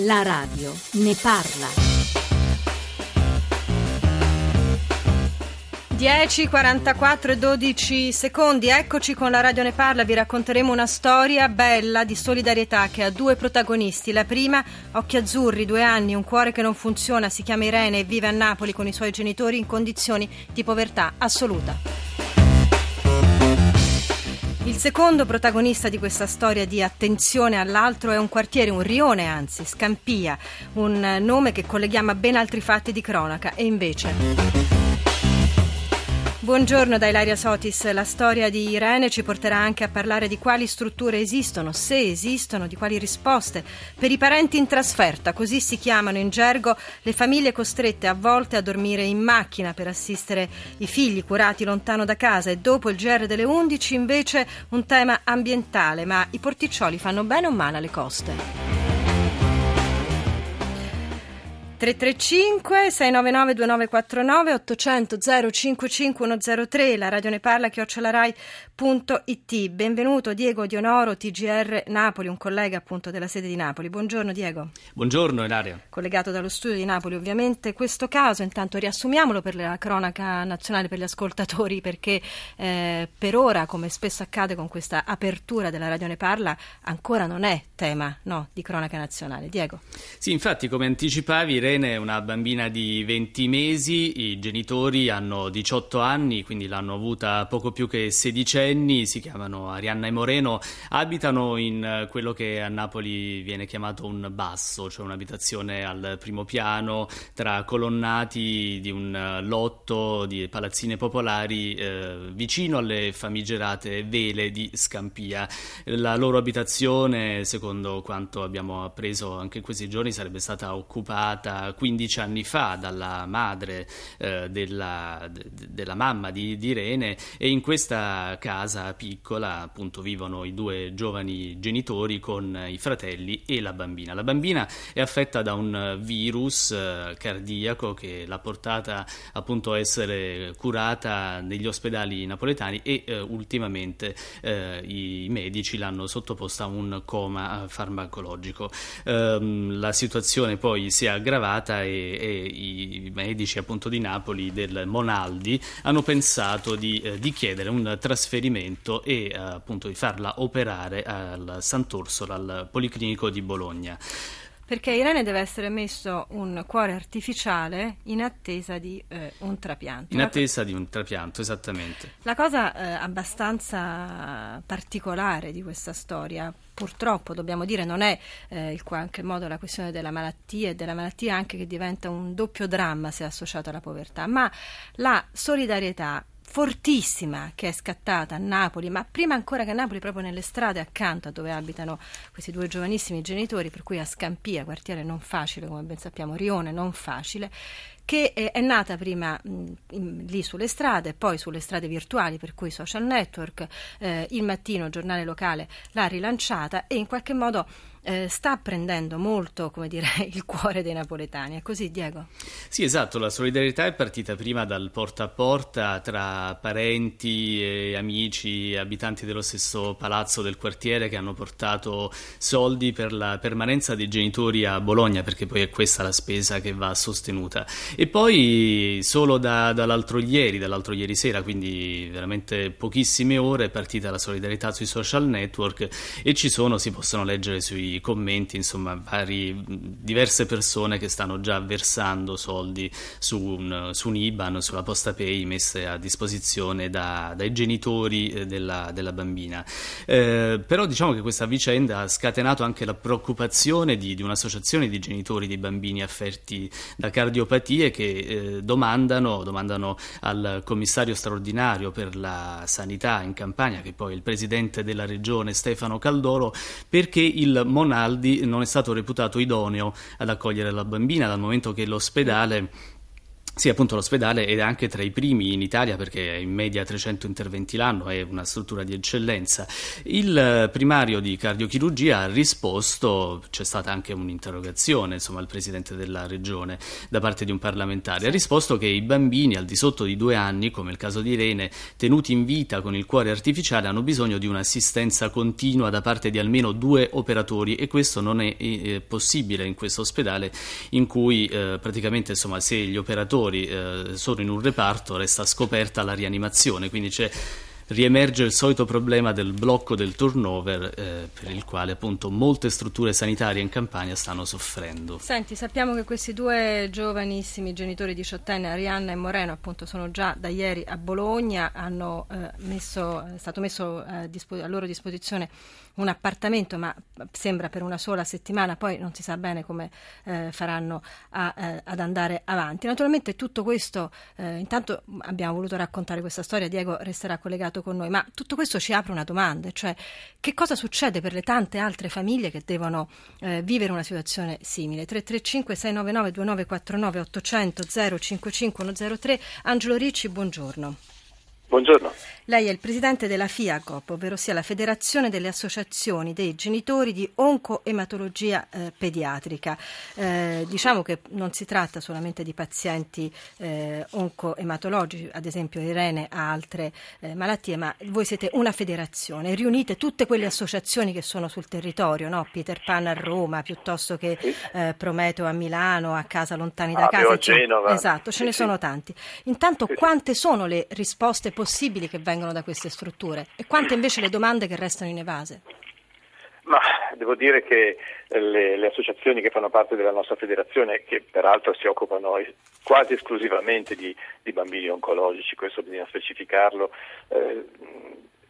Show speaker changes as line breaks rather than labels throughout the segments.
La radio ne parla.
10, 44 e 12 secondi, eccoci con la Radio Ne Parla, vi racconteremo una storia bella di solidarietà che ha due protagonisti. La prima, occhi azzurri, due anni, un cuore che non funziona, si chiama Irene e vive a Napoli con i suoi genitori in condizioni di povertà assoluta. Il secondo protagonista di questa storia di attenzione all'altro è un quartiere, un rione anzi, Scampia, un nome che colleghiamo a ben altri fatti di cronaca. E invece... Buongiorno da Ilaria Sotis. La storia di Irene ci porterà anche a parlare di quali strutture esistono, se esistono, di quali risposte. Per i parenti in trasferta, così si chiamano in gergo le famiglie costrette a volte a dormire in macchina per assistere i figli curati lontano da casa e dopo il GR delle 11 invece un tema ambientale, ma i porticcioli fanno bene o male alle coste? 335 699 2949 800 055103 la radio ne parla chiocciolarai.it benvenuto Diego Dionoro TGR Napoli un collega appunto della sede di Napoli. Buongiorno Diego.
Buongiorno Ilaria.
Collegato dallo studio di Napoli ovviamente. Questo caso intanto riassumiamolo per la cronaca nazionale per gli ascoltatori perché eh, per ora come spesso accade con questa apertura della radio ne parla ancora non è tema no, di cronaca nazionale. Diego.
Sì infatti come anticipavi Irene è una bambina di 20 mesi, i genitori hanno 18 anni, quindi l'hanno avuta poco più che 16 anni, si chiamano Arianna e Moreno, abitano in eh, quello che a Napoli viene chiamato un basso, cioè un'abitazione al primo piano tra colonnati di un eh, lotto di palazzine popolari eh, vicino alle famigerate vele di Scampia. La loro abitazione, secondo quanto abbiamo appreso anche in questi giorni, sarebbe stata occupata 15 anni fa dalla madre eh, della, de, della, mamma di, di, Irene e in questa casa piccola appunto vivono i due giovani genitori con i fratelli e la bambina. La bambina è affetta da un virus eh, cardiaco che l'ha portata appunto a essere curata negli ospedali napoletani e eh, ultimamente eh, i medici l'hanno sottoposta a un coma farmacologico. Ehm, la situazione poi si è aggravata e, e, i medici appunto di Napoli del Monaldi hanno pensato di, eh, di chiedere un trasferimento e eh, appunto di farla operare al Sant'Orsola, al Policlinico di Bologna.
Perché Irene deve essere messo un cuore artificiale in attesa di eh, un trapianto.
In attesa di un trapianto, esattamente.
La cosa eh, abbastanza particolare di questa storia, purtroppo dobbiamo dire, non è eh, in qualche modo la questione della malattia e della malattia anche che diventa un doppio dramma se associato alla povertà, ma la solidarietà fortissima che è scattata a Napoli, ma prima ancora che a Napoli, proprio nelle strade accanto a dove abitano questi due giovanissimi genitori, per cui a Scampia, quartiere non facile, come ben sappiamo, Rione non facile, che è, nata prima mh, in, lì sulle strade, poi sulle strade virtuali, per cui social network, eh, il mattino, giornale locale l'ha rilanciata e in qualche modo eh, sta prendendo molto come dire, il cuore dei napoletani. È così, Diego?
Sì, esatto. La solidarietà è partita prima dal porta a porta tra parenti amici, abitanti dello stesso palazzo del quartiere che hanno portato soldi per la permanenza dei genitori a Bologna, perché poi è questa la spesa che va sostenuta. E poi solo da, dall'altro ieri, dall'altro ieri sera, quindi veramente pochissime ore, è partita la solidarietà sui social network e ci sono, si possono leggere sui commenti, insomma, vari, diverse persone che stanno già versando soldi su un, su un IBAN, sulla posta pay messe a disposizione da, dai genitori eh, della, della bambina. Eh, però diciamo che questa vicenda ha scatenato anche la preoccupazione di, di un'associazione di genitori di bambini affetti da cardiopatie che eh, domandano, domandano al commissario straordinario per la sanità in Campania, che poi è il presidente della regione Stefano Caldoro, perché il monitoraggio Monaldi non è stato reputato idoneo ad accogliere la bambina dal momento che l'ospedale Sì, appunto l'ospedale è anche tra i primi in Italia perché in media 300 interventi l'anno, è una struttura di eccellenza. Il eh, primario di cardiochirurgia ha risposto, c'è stata anche un'interrogazione insomma, al presidente della regione da parte di un parlamentare, ha risposto che i bambini al di sotto di due anni, come il caso di Irene, tenuti in vita con il cuore artificiale, hanno bisogno di un'assistenza continua da parte di almeno due operatori e questo non è, è possibile in questo ospedale in cui eh, praticamente insomma, se gli operatori operatori eh, sono in un reparto resta scoperta la rianimazione, quindi c'è riemerge il solito problema del blocco del turnover eh, per il quale appunto molte strutture sanitarie in Campania stanno soffrendo.
Senti, sappiamo che questi due giovanissimi genitori diciottenni, Arianna e Moreno, appunto sono già da ieri a Bologna, hanno eh, messo, è stato messo eh, a loro disposizione un appartamento, ma sembra per una sola settimana, poi non si sa bene come eh, faranno a, eh, ad andare avanti. Naturalmente tutto questo, eh, intanto abbiamo voluto raccontare questa storia, Diego resterà collegato con noi, ma tutto questo ci apre una domanda, cioè che cosa succede per le tante altre famiglie che devono eh, vivere una situazione simile? 335 699 2949 800 055 103 Angelo Ricci, buongiorno.
Buongiorno.
Lei è il presidente della FIACOP, ovvero sia la Federazione delle Associazioni dei Genitori di Oncoematologia eh, Pediatrica. Eh, diciamo che non si tratta solamente di pazienti eh, oncoematologici, ad esempio Irene ha altre eh, malattie, ma voi siete una federazione, riunite tutte quelle associazioni che sono sul territorio, no? Peter Pan a Roma, piuttosto che eh, Prometeo a Milano, a casa lontani da
ah,
casa.
Genova.
Esatto, ce ne sono tanti. Intanto quante sono le risposte possibili che vengono da queste strutture e quante invece le domande che restano inevase?
Ma devo dire che le, le, associazioni che fanno parte della nostra federazione, che peraltro si occupano quasi esclusivamente di, di bambini oncologici, questo bisogna specificarlo, eh,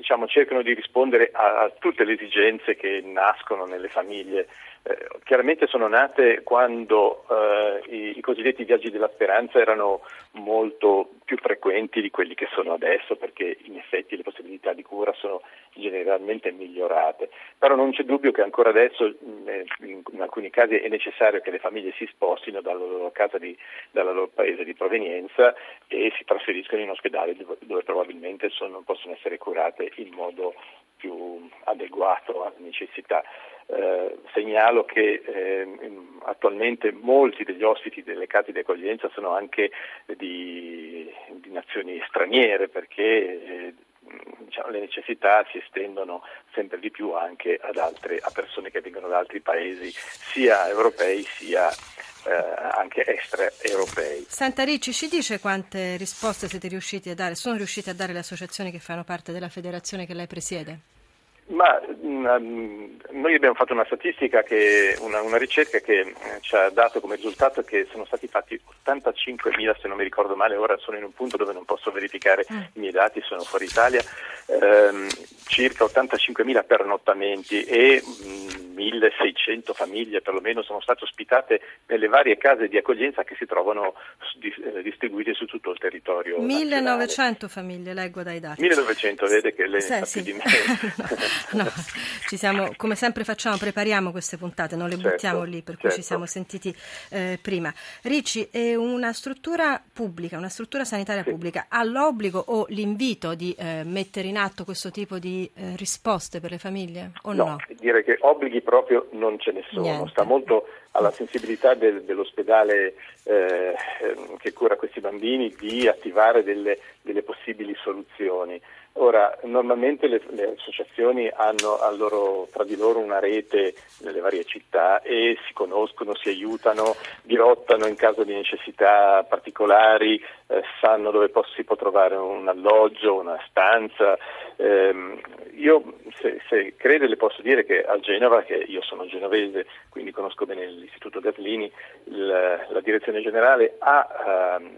diciamo, cercano di rispondere a, tutte le esigenze che nascono nelle famiglie. Eh, chiaramente sono nate quando eh, i, i, cosiddetti viaggi della speranza erano molto più frequenti di quelli che sono adesso, perché in effetti le possibilità di cura sono generalmente migliorate. Però non c'è dubbio che ancora adesso in, in alcuni casi è necessario che le famiglie si spostino dalla loro casa, di, dal loro paese di provenienza e si trasferiscono in ospedali dove, dove probabilmente sono, possono essere curate in modo più adeguato alle necessità. Eh, segnalo che eh, attualmente molti degli ospiti delle case di accoglienza sono anche di, di nazioni straniere perché eh, diciamo, le necessità si estendono sempre di più anche altre, a persone che vengono da altri paesi, sia europei sia eh, anche extraeuropei.
Senta Ricci, ci dice quante risposte siete riusciti a dare, sono riusciti a dare le associazioni che fanno parte della federazione che lei presiede?
Ma mh, noi abbiamo fatto una statistica, che, una, una, ricerca che eh, ci ha dato come risultato che sono stati fatti 85.000, se non mi ricordo male, ora sono in un punto dove non posso verificare mm. i miei dati, sono fuori Italia, ehm, circa 85.000 pernottamenti e mh, 1600 famiglie perlomeno sono state ospitate nelle varie case di accoglienza che si trovano eh, distribuite su tutto il territorio.
1900
nazionale.
famiglie, leggo dai dati.
1900, vede che lei sì, sa
sì.
più di me.
no, no. Siamo, come sempre facciamo, prepariamo queste puntate, non le
certo,
buttiamo lì, per
certo.
cui ci siamo sentiti eh, prima. Ricci, è una struttura pubblica, una struttura sanitaria
sì.
pubblica, ha l'obbligo o l'invito di eh, mettere in atto questo tipo di eh, risposte per le famiglie o no?
No, direi che obblighi proprio non ce ne sono,
Niente.
sta molto alla sensibilità del, dell'ospedale eh, che cura questi bambini di attivare delle, delle possibili soluzioni. Ora, normalmente le, le associazioni hanno loro, tra di loro una rete nelle varie città e si conoscono, si aiutano, dirottano in caso di necessità particolari, eh, sanno dove si può trovare un alloggio, una stanza. Eh, io, se, se, crede, le posso dire che a Genova, che io sono genovese, quindi conosco bene l'istituto Gaslini, il, la direzione generale ha, ehm,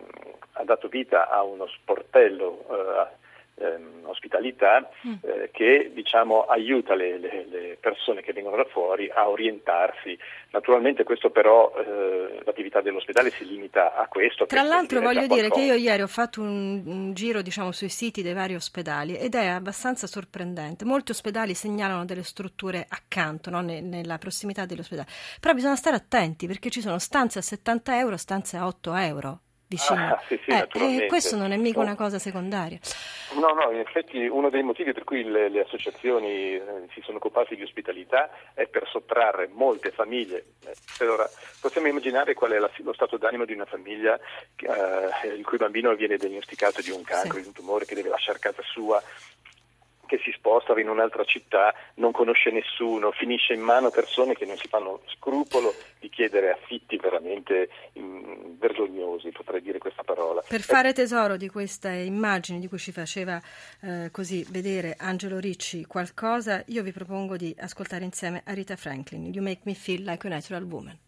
ha, dato vita a uno sportello eh, ehm, ospitalità eh, che diciamo, aiuta le, le, le, persone che vengono da fuori a orientarsi. Naturalmente questo però eh, l'attività dell'ospedale si limita a questo.
Tra l'altro voglio dire che io ieri ho fatto un, un giro diciamo, sui siti dei vari ospedali ed è abbastanza sorprendente. Molti ospedali segnalano delle strutture accanto, no? ne, nella prossimità degli ospedali, però bisogna stare attenti perché ci sono stanze a 70 euro, stanze a 8 euro vicino.
Ah, sì, sì,
eh, eh, questo non è mica una cosa secondaria.
No, no, in effetti uno dei motivi per cui le, le associazioni eh, si sono occupate di ospitalità è per sottrarre molte famiglie. Eh, allora, possiamo immaginare qual è la, lo stato d'animo di una famiglia eh, il cui bambino viene diagnosticato di un cancro, sì. di un tumore che deve lasciare casa sua che si sposta in un'altra città, non conosce nessuno, finisce in mano persone che non si fanno scrupolo di chiedere affitti veramente mm, vergognosi, potrei dire questa parola.
Per fare tesoro di queste immagini di cui ci faceva eh, così vedere Angelo Ricci qualcosa, io vi propongo di ascoltare insieme Arita Franklin, You Make Me Feel Like a Natural Woman.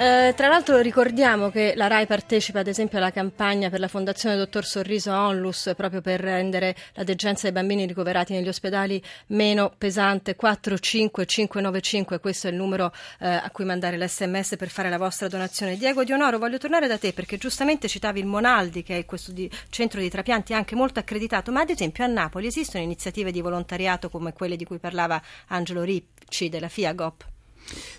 Eh, tra l'altro ricordiamo che la RAI partecipa ad esempio alla campagna per la Fondazione Dottor Sorriso Onlus proprio per rendere la degenza dei bambini ricoverati negli ospedali meno pesante 45595, questo è il numero eh, a cui mandare l'SMS per fare la vostra donazione. Diego Dionoro, voglio tornare da te perché giustamente citavi il Monaldi che è questo di, centro di trapianti anche molto accreditato, ma ad esempio a Napoli esistono iniziative di volontariato come quelle di cui parlava Angelo Ricci della FIAGOP?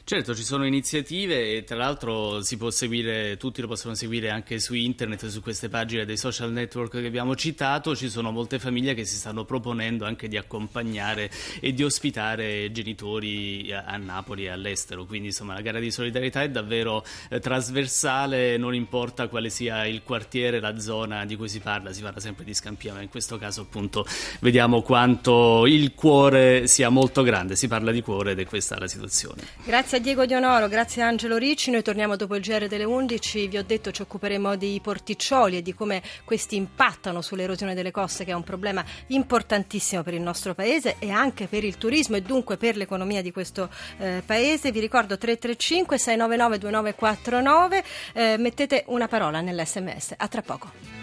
Certo, ci sono iniziative e tra l'altro si può seguire, tutti lo possono seguire anche su internet, su queste pagine dei social network che abbiamo citato, ci sono molte famiglie che si stanno proponendo anche di accompagnare e di ospitare genitori a, Napoli e all'estero, quindi insomma la gara di solidarietà è davvero eh, trasversale, non importa quale sia il quartiere, la zona di cui si parla, si parla sempre di Scampia, ma in questo caso appunto vediamo quanto il cuore sia molto grande, si parla di cuore ed è questa la situazione.
Grazie a Diego Dionoro, grazie a Angelo Ricci. Noi torniamo dopo il GR delle 11. Vi ho detto ci occuperemo dei porticcioli e di come questi impattano sull'erosione delle coste, che è un problema importantissimo per il nostro paese e anche per il turismo e dunque per l'economia di questo eh, paese. Vi ricordo 335 699 2949. Eh, mettete una parola nell'SMS. A tra poco.